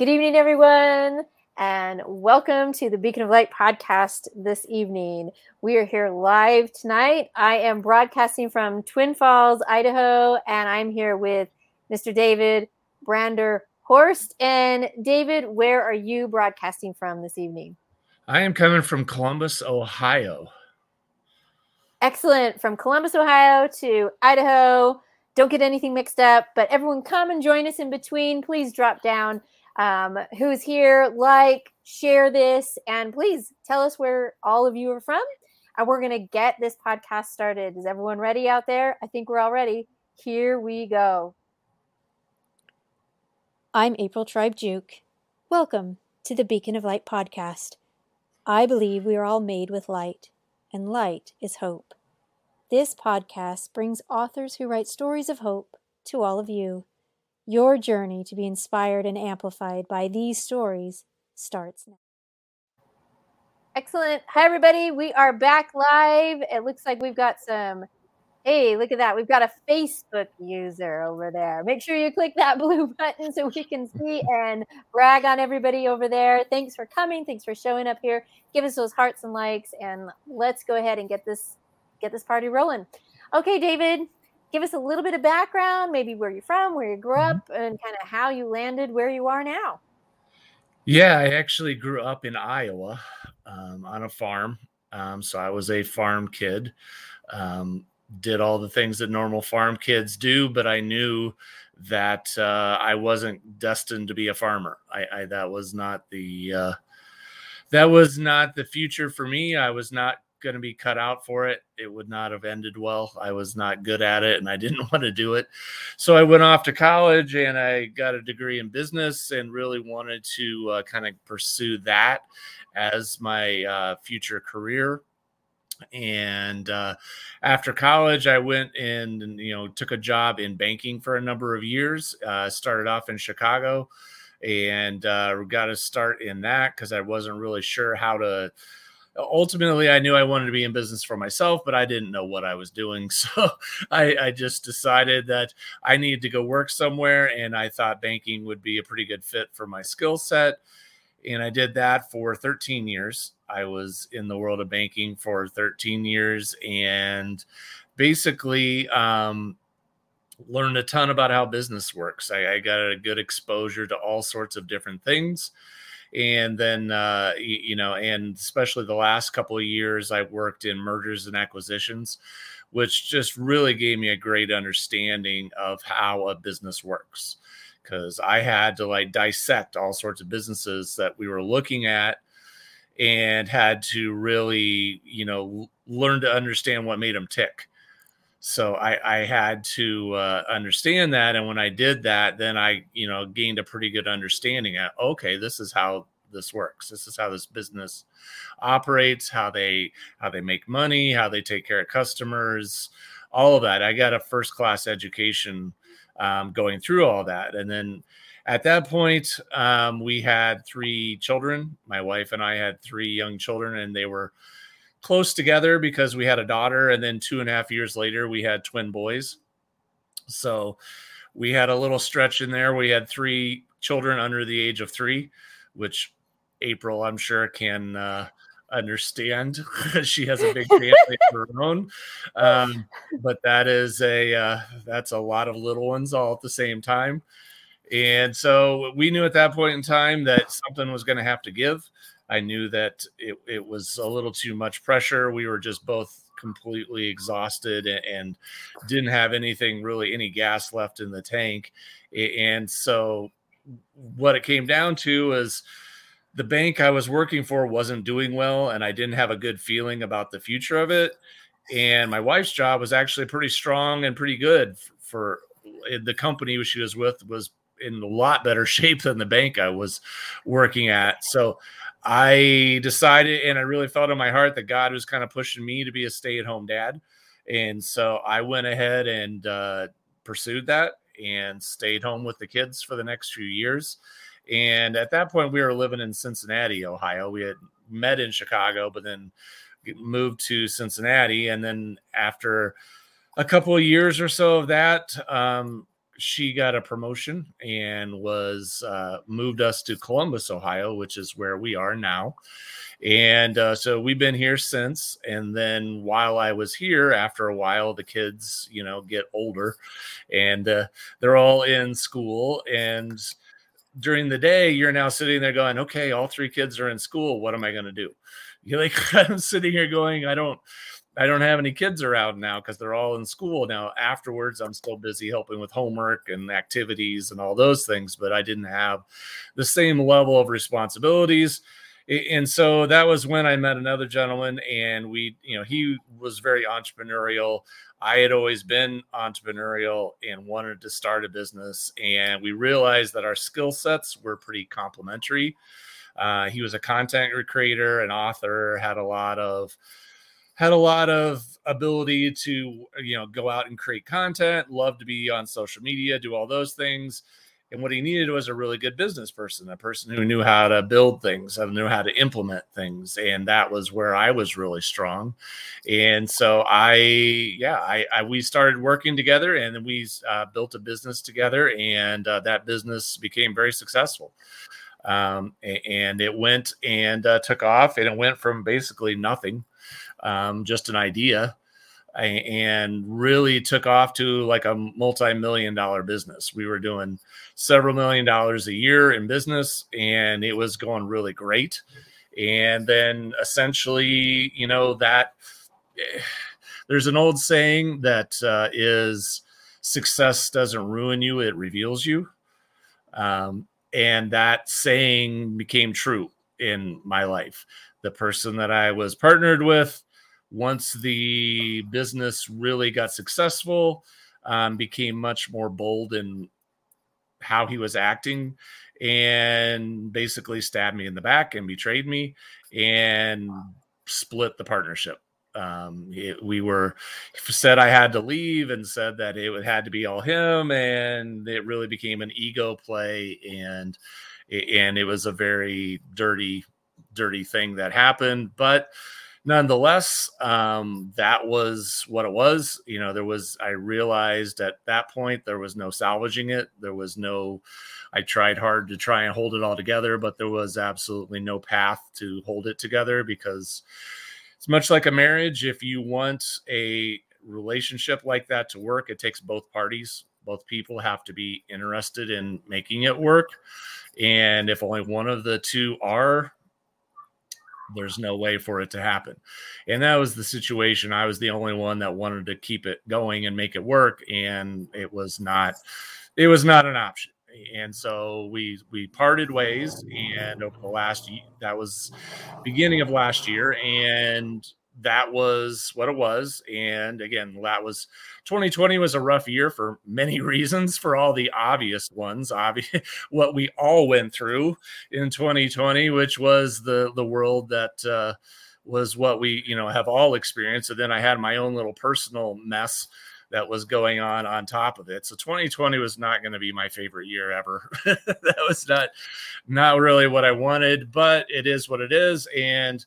Good evening, everyone, and welcome to the Beacon of Light podcast this evening. We are here live tonight. I am broadcasting from Twin Falls, Idaho, and I'm here with Mr. David Brander Horst. And David, where are you broadcasting from this evening? I am coming from Columbus, Ohio. Excellent. From Columbus, Ohio to Idaho. Don't get anything mixed up, but everyone come and join us in between. Please drop down um, who's here, like, share this, and please tell us where all of you are from. And we're going to get this podcast started. Is everyone ready out there? I think we're all ready. Here we go. I'm April Tribe Giauque. Welcome to the Beacon of Light podcast. I believe we are all made with light, and light is hope. This podcast brings authors who write stories of hope to all of you. Your journey to be inspired and amplified by these stories starts now. Excellent. Hi, everybody. We are back live. It looks like we've got some. Hey, look at that. We've got a Facebook user over there. Make sure you click that blue button so we can see and brag on everybody over there. Thanks for coming. Thanks for showing up here. Give us those hearts and likes and let's go ahead and get this get this party rolling. Okay, David, give us a little bit of background, maybe where you're from, where you grew mm-hmm. up, and kind of how you landed where you are now. Yeah, I actually grew up in Iowa um, on a farm. Um, so I was a farm kid. Um, did all the things that normal farm kids do, but I knew that uh, I wasn't destined to be a farmer. I, I that was not the uh, that was not the future for me. I was not going to be cut out for it. It would not have ended well. I was not good at it and I didn't want to do it. So I went off to college and I got a degree in business and really wanted to uh, kind of pursue that as my uh, future career. And uh, after college, I went and you know took a job in banking for a number of years. Uh, started off in Chicago, and uh, got a start in that because I wasn't really sure how to ultimately i knew i wanted to be in business for myself but i didn't know what i was doing. So I, I, just decided that i needed to go work somewhere and i thought banking would be a pretty good fit for my skill set. And i did that for 13 years. I was in the world of banking for 13 years and basically um, learned a ton about how business works. I, I got a good exposure to all sorts of different things and then uh, you know, and especially the last couple of years, I worked in mergers and acquisitions, which just really gave me a great understanding of how a business works. Because I had to like dissect all sorts of businesses that we were looking at and had to really, you know, learn to understand what made them tick so I, I had to uh, understand that and when i did that then i you know gained a pretty good understanding at okay this is how this works. This is how this business operates how they how they make money how they take care of customers all of that. I got a first class education um, going through all that and then at that point um, we had three children. My wife and i had three young children and they were close together because we had a daughter, and then two and a half years later, we had twin boys. So we had a little stretch in there. We had three children under the age of three, which April, I'm sure, can uh, understand. she has a big family of her own, um, but that is a uh, that's a lot of little ones all at the same time. And so we knew at that point in time that something was going to have to give. I knew that it, it was a little too much pressure. We were just both completely exhausted and didn't have anything really, any gas left in the tank. And so, what it came down to was the bank I was working for wasn't doing well, and I didn't have a good feeling about the future of it. And my wife's job was actually pretty strong and pretty good for the company she was with was in a lot better shape than the bank I was working at. So I decided, and I really felt in my heart that God was kind of pushing me to be a stay at home dad. And so I went ahead and uh, pursued that and stayed home with the kids for the next few years. And at that point, we were living in Cincinnati, Ohio. We had met in Chicago, but then moved to Cincinnati. And then after a couple of years or so of that, um, she got a promotion and was uh, moved us to Columbus, Ohio, which is where we are now. And uh, so we've been here since. And then while I was here, after a while, the kids, you know, get older and uh, they're all in school. And during the day, you're now sitting there going, okay, all three kids are in school. What am I going to do? You're like, I'm sitting here going, I don't. I don't have any kids around now because they're all in school now. Afterwards, I'm still busy helping with homework and activities and all those things, but I didn't have the same level of responsibilities and so that was when I met another gentleman, and we, you know, he was very entrepreneurial. I had always been entrepreneurial and wanted to start a business, and we realized that our skill sets were pretty complementary. Uh, he was a content creator, an author, had a lot of had a lot of ability to you know go out and create content, love to be on social media, do all those things and what he needed was a really good business person, a person who knew how to build things, who knew how to implement things. And that was where I was really strong. And so I, yeah, I, I we started working together and then we uh, built a business together. And uh, that business became very successful. Um, and it went and uh, took off and it went from basically nothing, um, just an idea and really took off to like a multi-million dollar business. We were doing several million dollars a year in business and it was going really great. And then essentially, you know, that there's an old saying that uh, is success doesn't ruin you, it reveals you. Um, and that saying became true in my life. The person that I was partnered with, once the business really got successful, um, became much more bold in how he was acting and basically stabbed me in the back and betrayed me and split the partnership. Um, it, we were said I had to leave and said that it had to be all him, and it really became an ego play, and and it was a very dirty, dirty thing that happened. But nonetheless, um, that was what it was. You know, there was, I realized at that point there was no salvaging it. There was no, I tried hard to try and hold it all together, but there was absolutely no path to hold it together because it's much like a marriage. If you want a relationship like that to work, it takes both parties. Both people have to be interested in making it work. And if only one of the two are, there's no way for it to happen. And that was the situation. I was the only one that wanted to keep it going and make it work. And it was not, it was not an option. And so we we parted ways, and over the last that was beginning of last year, and that was what it was. And again, that was 2020 was a rough year for many reasons, for all the obvious ones. Obvious what we all went through in 2020, which was the the world that uh, was what we you know have all experienced. And then I had my own little personal mess that was going on on top of it. So 2020 was not going to be my favorite year ever. that was not not really what I wanted, but it is what it is and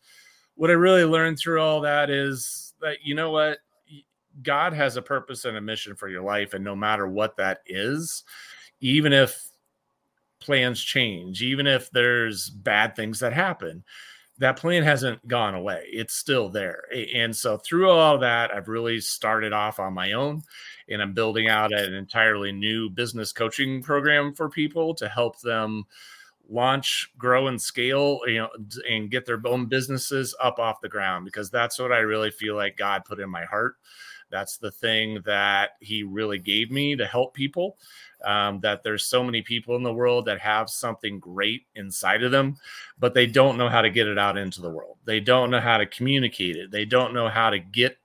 what I really learned through all that is that you know what God has a purpose and a mission for your life, and no matter what that is, even if plans change, even if there's bad things that happen, that plan hasn't gone away. It's still there. And so through all that, I've really started off on my own and I'm building out an entirely new business coaching program for people to help them launch, grow, and scale, you know, and get their own businesses up off the ground because that's what I really feel like God put in my heart. That's the thing that He really gave me to help people. Um, that there's so many people in the world that have something great inside of them, but they don't know how to get it out into the world. They don't know how to communicate it. They don't know how to get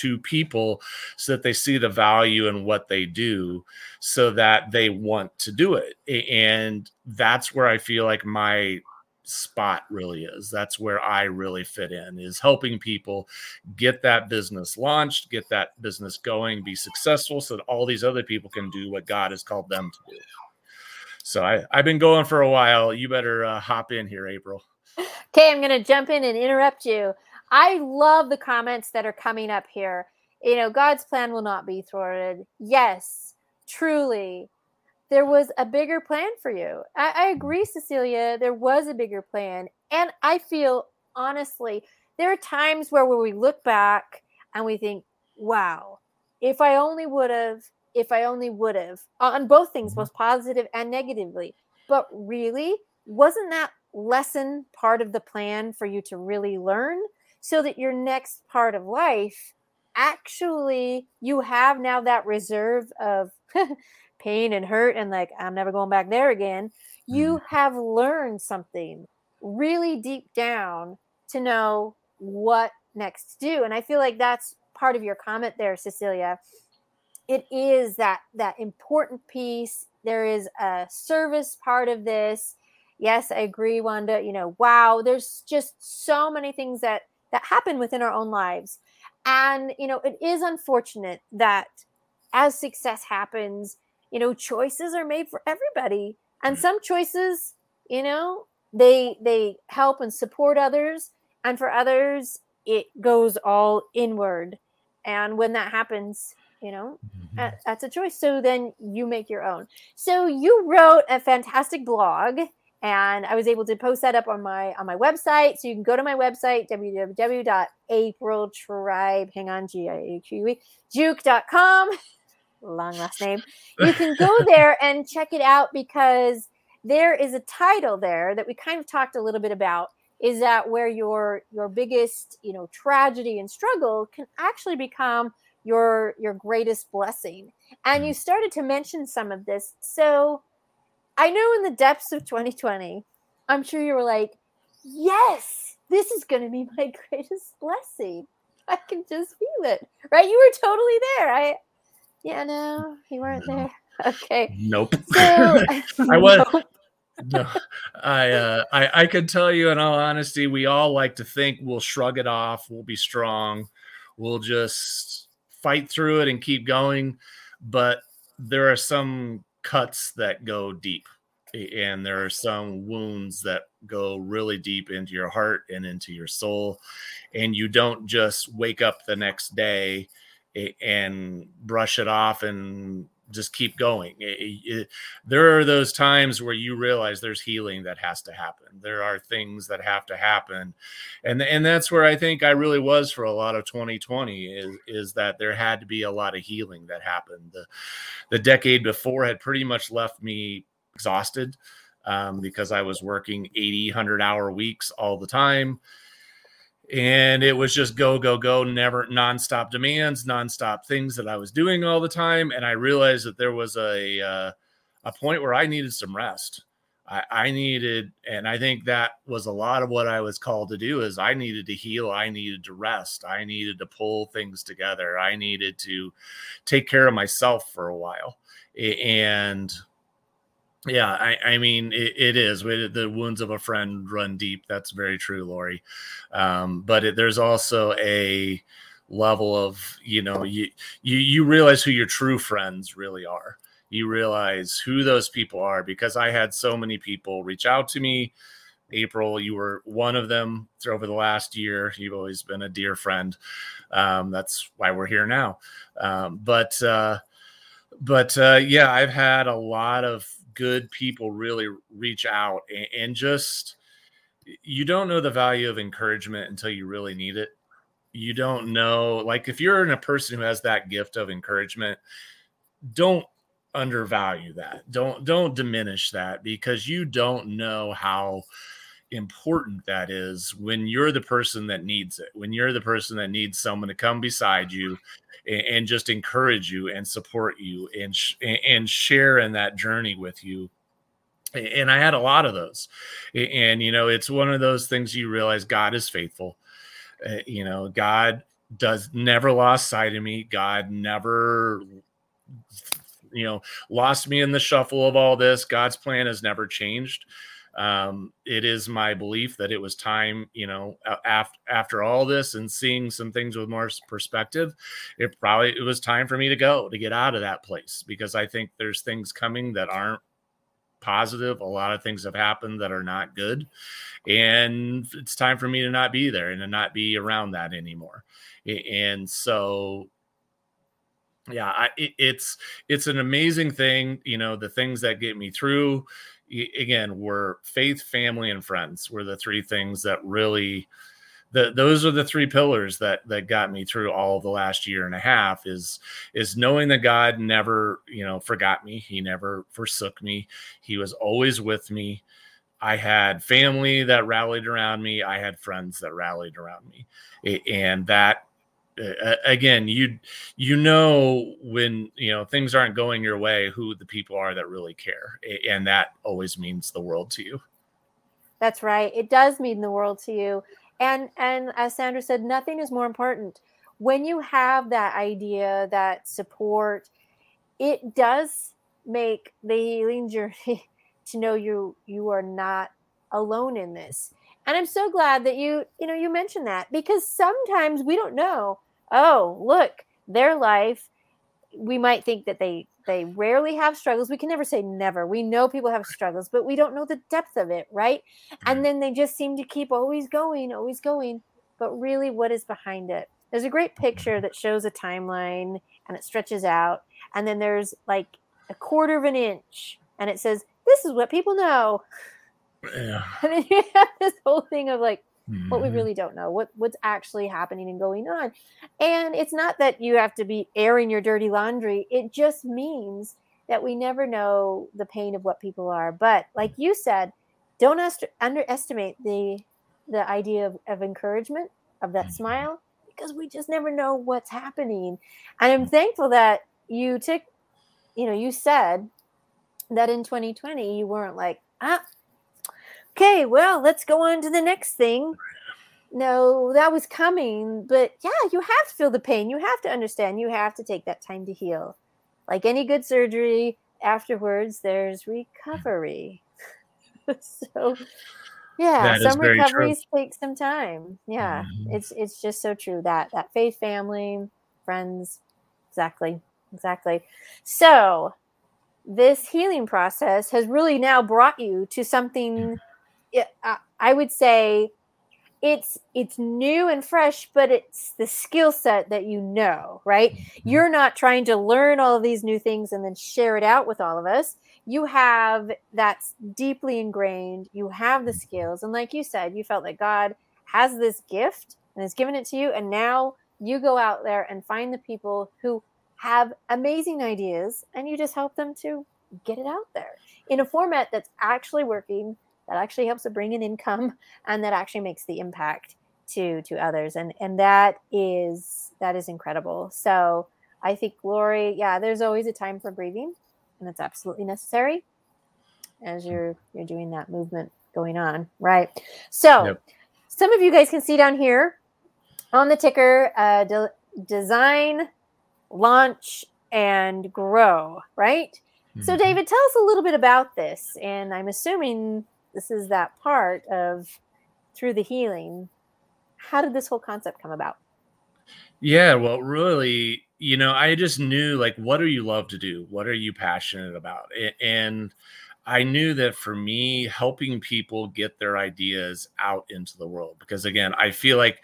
to people so that they see the value in what they do so that they want to do it. And that's where I feel like my spot really is. That's where I really fit in is helping people get that business launched, get that business going, be successful so that all these other people can do what God has called them to do. So I, I've been going for a while. You better uh, hop in here, April. Okay, I'm going to jump in and interrupt you. I love the comments that are coming up here. You know, God's plan will not be thwarted. Yes, truly there was a bigger plan for you. I, I agree, Cecilia. There was a bigger plan. And I feel honestly, there are times where, where we look back and we think, wow, if I only would have, if I only would have, on both things, mm-hmm. both positive and negatively. But really, wasn't that lesson part of the plan for you to really learn so that your next part of life actually you have now that reserve of pain and hurt and like I'm never going back there again, you mm-hmm. have learned something really deep down to know what next to do. And I feel like that's part of your comment there, Cecilia. It is that that important piece. There is a service part of this. Yes, I agree, Wanda. You know, wow, there's just so many things that that happen within our own lives. And you know, it is unfortunate that as success happens, you know choices are made for everybody and mm. some choices you know they they help and support others and for others it goes all inward and when that happens you know mm-hmm. that's a choice so then you make your own so you wrote a fantastic blog and i was able to post that up on my on my website. So you can go to my website www.apriltribe hang on g-i-a-q-e juke.com long last name, you can go there and check it out because there is a title there that we kind of talked a little bit about is that where your your biggest you know tragedy and struggle can actually become your your greatest blessing. And you mm. started to mention some of this. So i know in the depths of 2020 i'm sure you were like yes this is going to be my greatest blessing i can just feel it right you were totally there i yeah, no, you weren't no. there. Okay. Nope. So, I was. Nope. no, I, uh, I, I can tell you in all honesty, we all like to think we'll shrug it off, we'll be strong, we'll just fight through it and keep going. But there are some cuts that go deep, and there are some wounds that go really deep into your heart and into your soul, and you don't just wake up the next day and brush it off and just keep going. There are those times where you realize there's healing that has to happen. There are things that have to happen, and and that's where I think I really was for a lot of 2020 is is that there had to be a lot of healing that happened. The the decade before had pretty much left me exhausted um, because I was working 80, 100 hour weeks all the time. And it was just go go go never nonstop demands nonstop things that i was doing all the time. And i realized that there was a uh, a point where i needed some rest I, I needed and i think that was a lot of what i was called to do is i needed to heal i needed to rest i needed to pull things together i needed to take care of myself for a while and yeah, I, I mean, it, it is. The wounds of a friend run deep. That's very true, Lori. Um, but it, there's also a level of, you know, you, you you realize who your true friends really are. You realize who those people are because I had so many people reach out to me. April, you were one of them over the last year. You've always been a dear friend. Um, that's why we're here now. Um, but uh, but uh, yeah, I've had a lot of good people really reach out and, and just you don't know the value of encouragement until you really need it. You don't know, like, if you're in a person who has that gift of encouragement, don't undervalue that. Don't don't diminish that because you don't know how important that is when you're the person that needs it. When you're the person that needs someone to come beside you and, and just encourage you and support you and sh- and share in that journey with you and i had a lot of those and you know it's one of those things you realize god is faithful uh, you know god does never lost sight of me god never you know lost me in the shuffle of all this god's plan has never changed um, it is my belief that it was time, you know, after after all this and seeing some things with more perspective, it probably it was time for me to go to get out of that place because I think there's things coming that aren't positive. A lot of things have happened that are not good, and it's time for me to not be there and to not be around that anymore. And so yeah I, it, it's it's an amazing thing you know the things that get me through again were faith family and friends were the three things that really the, those are the three pillars that that got me through all the last year and a half is is knowing that god never you know forgot me. He never forsook me. He was always with me. I had family that rallied around me. I had friends that rallied around me. And that again you you know when you know things aren't going your way who the people are that really care and that always means the world to you. That's right. It does mean the world to you. And and as sandra said nothing is more important. When you have that idea that support it does make the healing journey to know you you are not alone in this. And i'm so glad that you you know you mentioned that because sometimes we don't know oh, look, their life, we might think that they they rarely have struggles. We can never say never. We know people have struggles, but we don't know the depth of it, right? And then they just seem to keep always going, always going. But really, what is behind it? There's a great mm-hmm. picture that shows a timeline and it stretches out. And then there's like a quarter of an inch and it says, This is what people know. Yeah. And then you have this whole thing of like, mm-hmm. but we really don't know what what's actually happening and going on. And it's not that you have to be airing your dirty laundry. It just means that we never know the pain of what people are. But like you said, don't underestimate the the idea of, of encouragement of that mm-hmm. smile because we just never know what's happening. And I'm thankful that you took, you know, you said that in 2020 you weren't like, ah, okay, well, let's go on to the next thing. No, that was coming, but yeah, you have to feel the pain. You have to understand. You have to take that time to heal. Like any good surgery, afterwards, there's recovery. so, yeah, some recoveries take some time. Yeah, mm-hmm. it's it's just so true that that faith, family, friends, exactly, exactly. So, this healing process has really now brought you to something it, uh, I would say it's it's new and fresh but it's the skill set that you know right? Mm-hmm. you're not trying to learn all of these new things and then share it out with all of us. You have that's deeply ingrained. You have the skills. And like you said you felt that god has this gift and has given it to you. And now you go out there and find the people who have amazing ideas and you just help them to get it out there in a format that's actually working that actually helps to bring in income and that actually makes the impact to to others. And and that is that is incredible. So i think glory yeah there's always a time for grieving and it's absolutely necessary as you're you're doing that movement going on right? So yep. some of you guys can see down here on the ticker uh, de- design launch and grow right? Mm-hmm. so david tell us a little bit about this and i'm assuming this is that part of through the healing how did this whole concept come about? Yeah well really you know i just knew like what do you love to do? What are you passionate about? And i knew that for me helping people get their ideas out into the world because again i feel like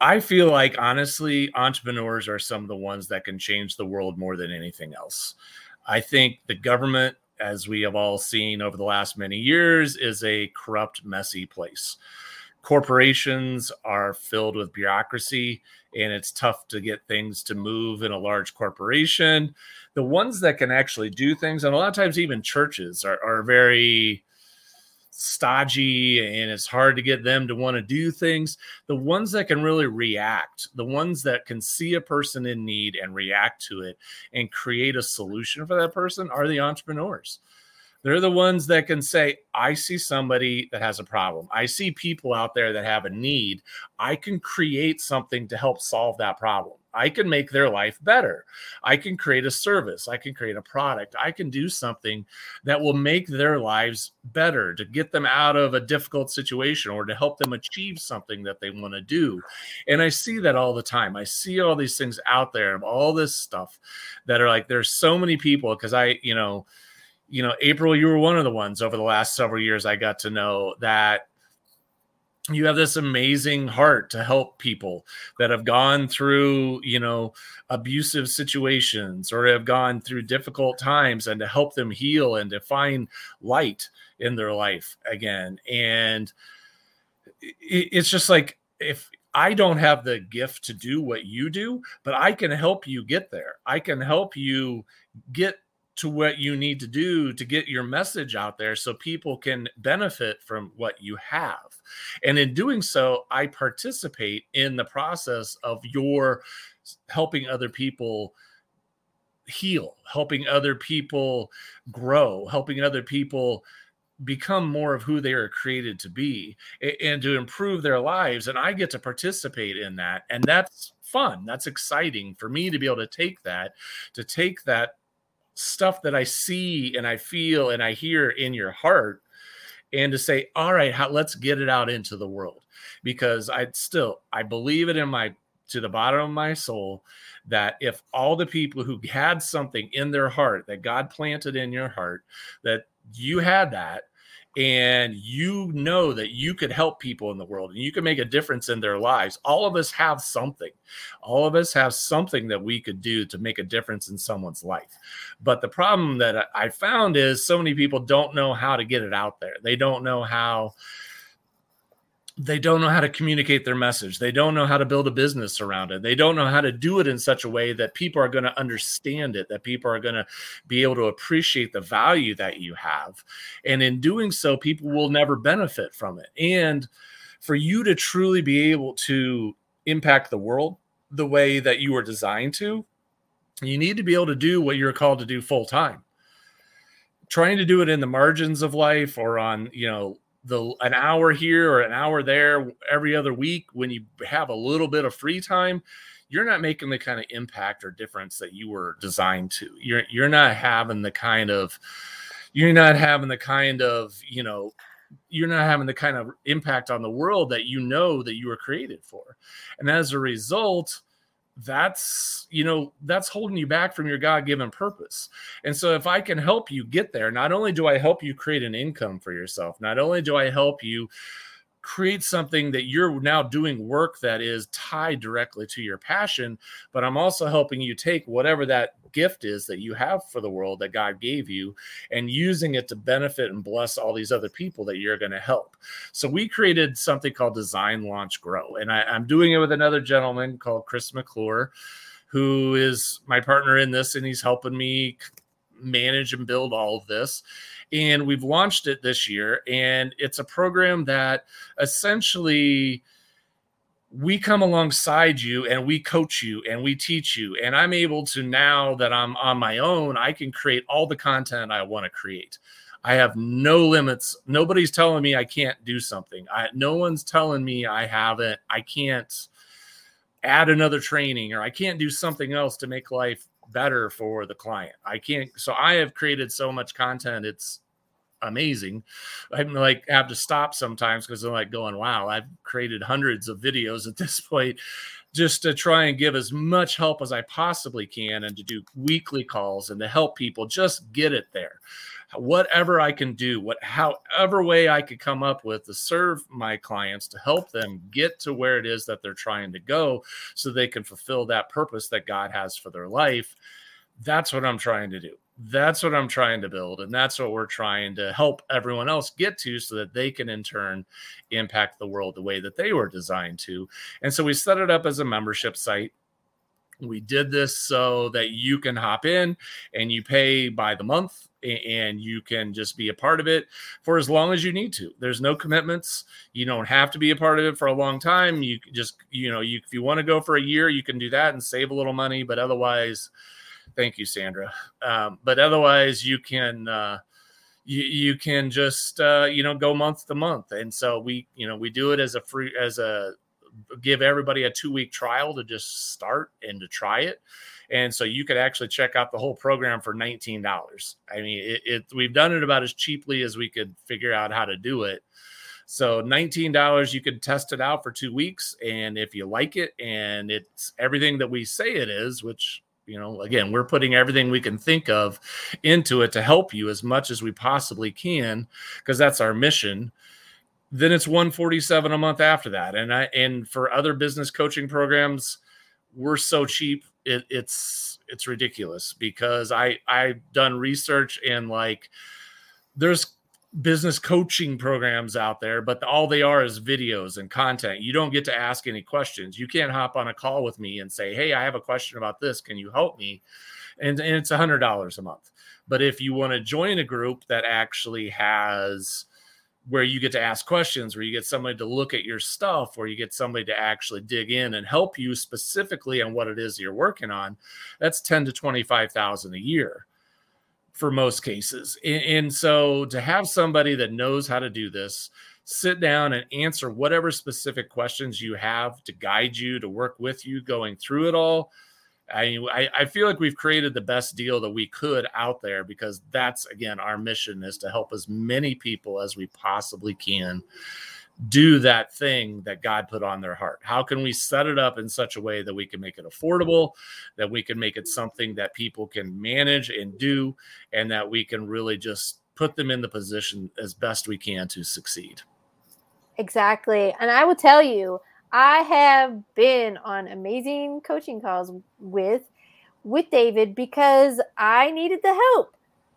I feel like honestly, entrepreneurs are some of the ones that can change the world more than anything else. I think the government as we have all seen over the last many years, is a corrupt, messy place. Corporations are filled with bureaucracy, and it's tough to get things to move in a large corporation. The ones that can actually do things, and a lot of times even churches, are, are very stodgy and it's hard to get them to want to do things. The ones that can really react, the ones that can see a person in need and react to it and create a solution for that person are the entrepreneurs. They're the ones that can say, I see somebody that has a problem. I see people out there that have a need. I can create something to help solve that problem. I can make their life better. I can create a service. I can create a product. I can do something that will make their lives better to get them out of a difficult situation or to help them achieve something that they want to do. And I see that all the time. I see all these things out there all this stuff that are like, there's so many people because I, you know, you know, April, you were one of the ones over the last several years I got to know that you have this amazing heart to help people that have gone through you know abusive situations or have gone through difficult times and to help them heal and to find light in their life again and it's just like if I don't have the gift to do what you do, but I can help you get there. I can help you get to what you need to do to get your message out there so people can benefit from what you have. And in doing so, I participate in the process of your helping other people heal, helping other people grow, helping other people become more of who they are created to be and to improve their lives and i get to participate in that and that's fun that's exciting for me to be able to take that to take that stuff that I see and I feel and I hear in your heart and to say, all right, how, let's get it out into the world. Because I still I believe it in my to the bottom of my soul that if all the people who had something in their heart that God planted in your heart that you had that and you know that you could help people in the world and you can make a difference in their lives. All of us have something. All of us have something that we could do to make a difference in someone's life. But the problem that I found is so many people don't know how to get it out there. They don't know how they don't know how to communicate their message. They don't know how to build a business around it. They don't know how to do it in such a way that people are going to understand it, that people are going to be able to appreciate the value that you have. And in doing so, people will never benefit from it. And for you to truly be able to impact the world the way that you were designed to, you need to be able to do what you're called to do full time. Trying to do it in the margins of life or on, you know, the an hour here or an hour there every other week when you have a little bit of free time you're not making the kind of impact or difference that you were designed to. You're you're not having the kind of you're not having the kind of you know you're not having the kind of impact on the world that you know that you were created for. And as a result that's you know that's holding you back from your god-given purpose. And so if i can help you get there not only do i help you create an income for yourself not only do i help you create something that you're now doing work that is tied directly to your passion but i'm also helping you take whatever that gift is that you have for the world that god gave you and using it to benefit and bless all these other people that you're going to help. So we created something called design launch grow and I, i'm doing it with another gentleman called chris mcclure who is my partner in this and he's helping me manage and build all of this and we've launched it this year and it's a program that essentially we come alongside you and we coach you and we teach you and i'm able to now that i'm on my own i can create all the content i want to create i have no limits nobody's telling me i can't do something I, no one's telling me i haven't i can't add another training or i can't do something else to make life better for the client. I can't. So I have created so much content. It's amazing. I'm like have to stop sometimes because I'm like going, wow, I've created hundreds of videos at this point just to try and give as much help as I possibly can and to do weekly calls and to help people just get it there whatever I can do, what however way I could come up with to serve my clients to help them get to where it is that they're trying to go so they can fulfill that purpose that God has for their life. That's what I'm trying to do. That's what I'm trying to build. And that's what we're trying to help everyone else get to so that they can in turn impact the world the way that they were designed to. And so we set it up as a membership site we did this so that you can hop in and you pay by the month and you can just be a part of it for as long as you need to. There's no commitments. You don't have to be a part of it for a long time. You just, you know, you, if you want to go for a year, you can do that and save a little money. But otherwise, thank you, Sandra. Um, but otherwise, you can, uh, you, you can just uh, you know go month to month and so we you know we do it as a free as a give everybody a two week trial to just start and to try it. And so you could actually check out the whole program for $19. I mean, it, it we've done it about as cheaply as we could figure out how to do it. So $19, you can test it out for two weeks. And if you like it and it's everything that we say it is, which you know again we're putting everything we can think of into it to help you as much as we possibly can because that's our mission then it's 147 a month after that. And I and for other business coaching programs, we're so cheap. It, it's it's ridiculous because I I've done research and like there's business coaching programs out there, but all they are is videos and content. You don't get to ask any questions. You can't hop on a call with me and say, Hey, I have a question about this. Can you help me? And, and it's a hundred dollars a month. But if you want to join a group that actually has where you get to ask questions, where you get somebody to look at your stuff, where you get somebody to actually dig in and help you specifically on what it is you're working on, that's 10 to 25,000 a year for most cases. And, and, so to have somebody that knows how to do this, sit down and answer whatever specific questions you have to guide you, to work with you going through it all. I, I, I feel like we've created the best deal that we could out there because that's again our mission is to help as many people as we possibly can do that thing that God put on their heart? How can we set it up in such a way that we can make it affordable, that we can make it something that people can manage and do, and that we can really just put them in the position as best we can to succeed? Exactly. And I will tell you, I have been on amazing coaching calls with with David because I needed the help.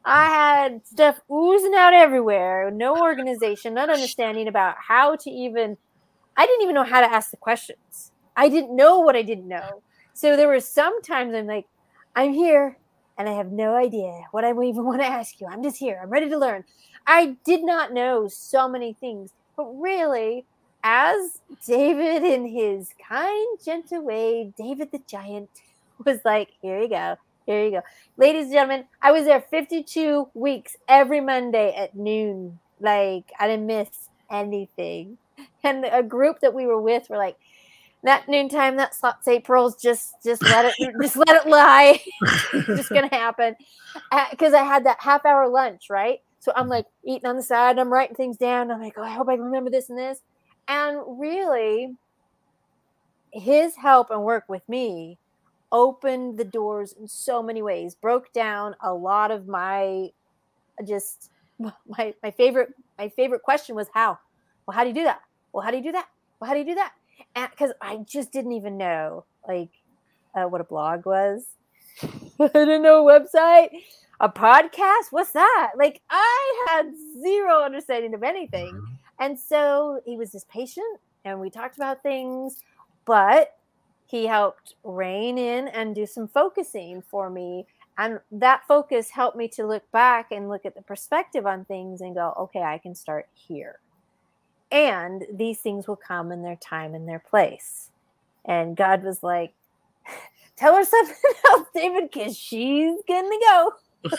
I had stuff oozing out everywhere, no organization, not understanding about how to even, I didn't even know how to ask the questions. I didn't know what I didn't know. So there were some times I'm like, I'm here and I have no idea what I even want to ask you. I'm just here. I'm ready to learn. I did not know so many things, but really, as David, in his kind, gentle way, David the giant was like, Here you go. Here you go. Ladies and gentlemen, I was there 52 weeks every Monday at noon. Like, I didn't miss anything. And a group that we were with were like, that noontime, that slots April's just just let it just let it lie. just gonna happen. Because uh, I had that half hour lunch, right? So I'm like eating on the side, I'm writing things down. I'm like, oh, I hope I remember this and this. And really, his help and work with me opened the doors in so many ways, broke down a lot of my just my my favorite my favorite question was how? Well, how do you do that? Well, how do you do that? Well, how do you do that? Because I just didn't even know like uh, what a blog was. I didn't know a website, a podcast. What's that? Like I had zero understanding of anything, mm-hmm. and so he was just patient, and we talked about things, but he helped rein in and do some focusing for me. And that focus helped me to look back and look at the perspective on things and go, okay, I can start here. And these things will come in their time and their place. And God was like, tell her something else, David, because she's to go.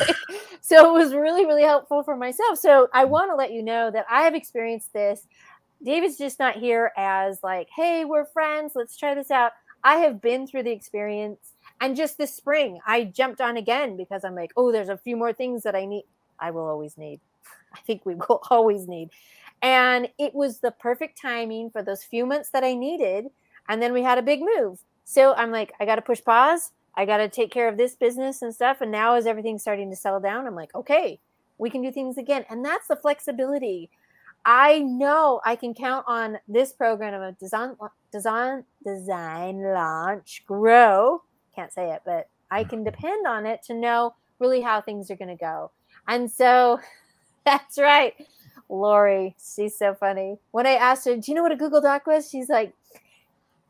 so it was really, really helpful for myself. So I mm. want to let you know that I have experienced this. David's just not here as like, hey, we're friends. Let's try this out. I have been through the experience. And just this spring, I jumped on again because I'm like, oh, there's a few more things that I need. I will always need. I think we will always need. And it was the perfect timing for those few months that I needed. And then we had a big move. So I'm like, I got to push pause. I got to take care of this business and stuff. And now, as everything's starting to settle down, I'm like, okay, we can do things again. And that's the flexibility I know I can count on this program of design, design, design, launch, grow. Can't say it, but I can depend on it to know really how things are going to go. And so that's right. Lori, she's so funny. When I asked her, Do you know what a Google Doc was? She's like,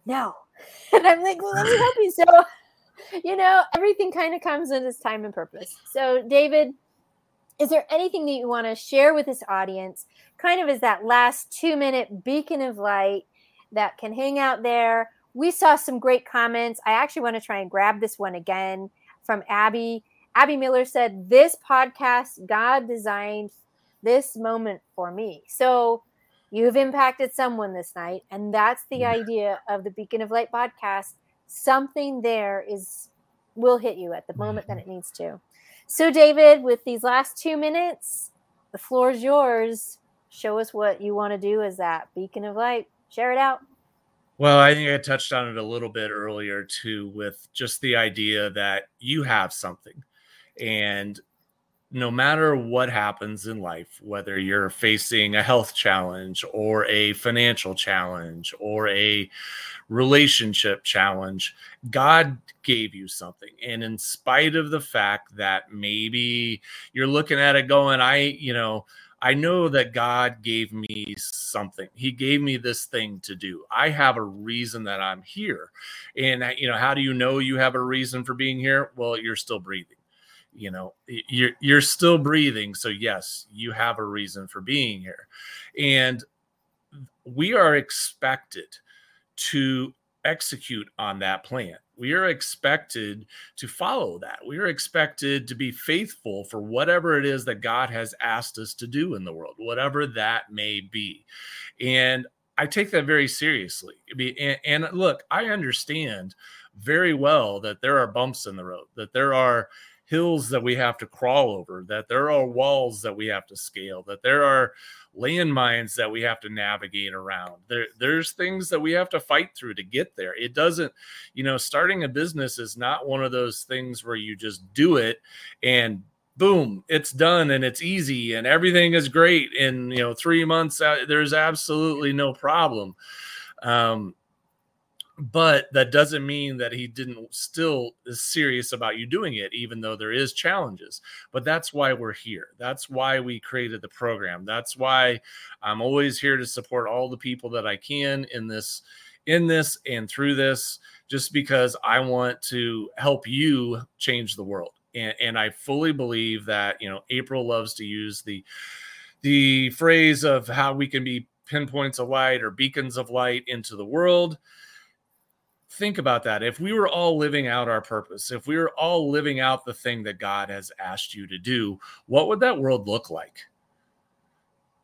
No. And I'm like, Well, let me help you. So, you know, everything kind of comes in its time and purpose. So, David, is there anything that you want to share with this audience kind of as that last two minute beacon of light that can hang out there. We saw some great comments. I actually want to try and grab this one again from abby. Abby miller said this podcast god designed this moment for me. So you've impacted someone this night and that's the idea of the beacon of light podcast. Something there is will hit you at the moment that mm-hmm. it needs to. So, David, with these last two minutes, the floor is yours. Show us what you want to do as that beacon of light. Share it out. Well, I think I touched on it a little bit earlier too, with just the idea that you have something. And no matter what happens in life, whether you're facing a health challenge or a financial challenge or a relationship challenge, God gave you something. And in spite of the fact that maybe you're looking at it going, I, you know, I know that God gave me something. He gave me this thing to do. I have a reason that I'm here. And, uh, you know, how do you know you have a reason for being here? Well, you're still breathing you know you're you're still breathing so yes you have a reason for being here and we are expected to execute on that plan we are expected to follow that. We are expected to be faithful for whatever it is that god has asked us to do in the world whatever that may be. And i take that very seriously. And, look i understand very well that there are bumps in the road that there are hills that we have to crawl over, that there are walls that we have to scale, that there are landmines that we have to navigate around. There, there's things that we have to fight through to get there. It doesn't, you know, starting a business is not one of those things where you just do it and boom, it's done and it's easy and everything is great. In you know, three months, uh, there's absolutely no problem. Um, but that doesn't mean that he didn't still is serious about you doing it even though there is challenges. But that's why we're here. That's why we created the program. That's why i'm always here to support all the people that i can in this in this and through this just because i want to help you change the world. And, and i fully believe that you know april loves to use the the phrase of how we can be pinpoints of light or beacons of light into the world think about that. If we were all living out our purpose, if we were all living out the thing that God has asked you to do, what would that world look like?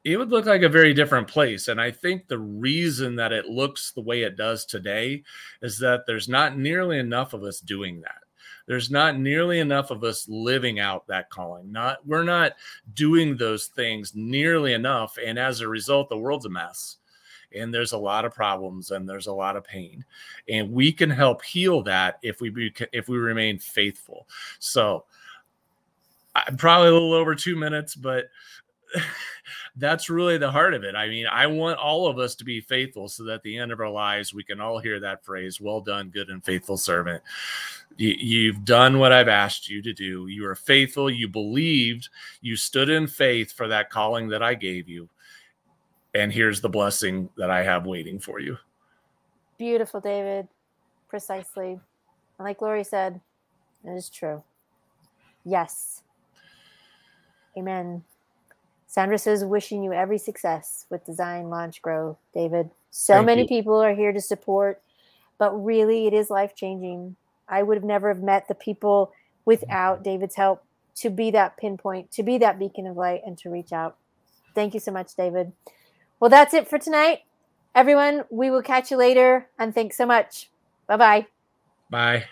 It would look like a very different place. And I think the reason that it looks the way it does today is that there's not nearly enough of us doing that. There's not nearly enough of us living out that calling. Not we're not doing those things nearly enough. And as a result, the world's a mess and there's a lot of problems and there's a lot of pain and we can help heal that if we be, if we remain faithful so i'm probably a little over two minutes but that's really the heart of it. I mean, I want all of us to be faithful so that at the end of our lives, we can all hear that phrase, well done, good and faithful servant. You've done what I've asked you to do. You are faithful. You believed. You stood in faith for that calling that I gave you and here's the blessing that I have waiting for you. Beautiful, David. Precisely. Like Lori said, it is true. Yes. Amen. Sandra says, wishing you every success with design, launch, grow. David, so Thank many you. people are here to support, but really it is life changing. I would have never have met the people without David's help to be that pinpoint, to be that beacon of light, and to reach out. Thank you so much, David. Well, that's it for tonight. Everyone, we will catch you later. And thanks so much. Bye-bye. Bye.